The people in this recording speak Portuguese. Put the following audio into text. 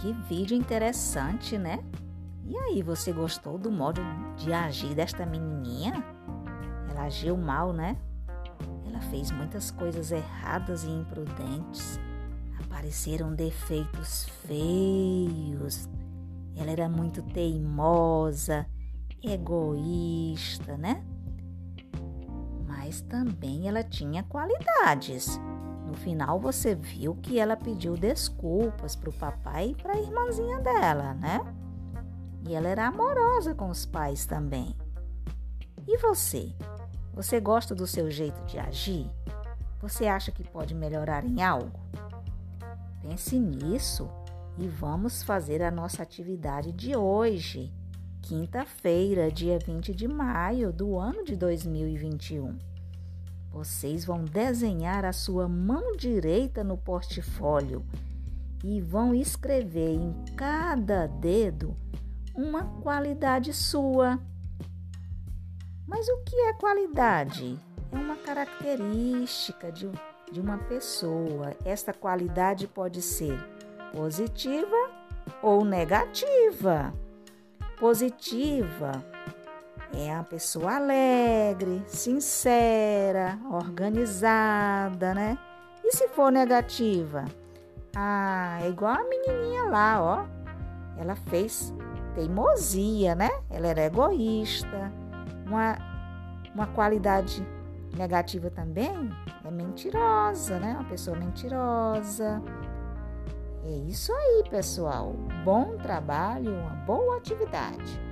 Que vídeo interessante, né? E aí, você gostou do modo de agir desta menininha? Ela agiu mal, né? Ela fez muitas coisas erradas e imprudentes. Apareceram defeitos feios. Ela era muito teimosa, egoísta, né? Mas também ela tinha qualidades. No final você viu que ela pediu desculpas para o papai e para a irmãzinha dela, né? E ela era amorosa com os pais também. E você? Você gosta do seu jeito de agir? Você acha que pode melhorar em algo? Pense nisso e vamos fazer a nossa atividade de hoje, quinta-feira, dia 20 de maio do ano de 2021. Vocês vão desenhar a sua mão direita no portfólio e vão escrever em cada dedo uma qualidade sua. Mas o que é qualidade? É uma característica de, de uma pessoa. Esta qualidade pode ser positiva ou negativa. Positiva é a pessoa alegre, sincera, organizada, né? E se for negativa? Ah, é igual a menininha lá, ó. Ela fez teimosia, né? Ela era egoísta. Uma, uma qualidade negativa também é mentirosa, né? Uma pessoa mentirosa. É isso aí, pessoal. Bom trabalho, uma boa atividade.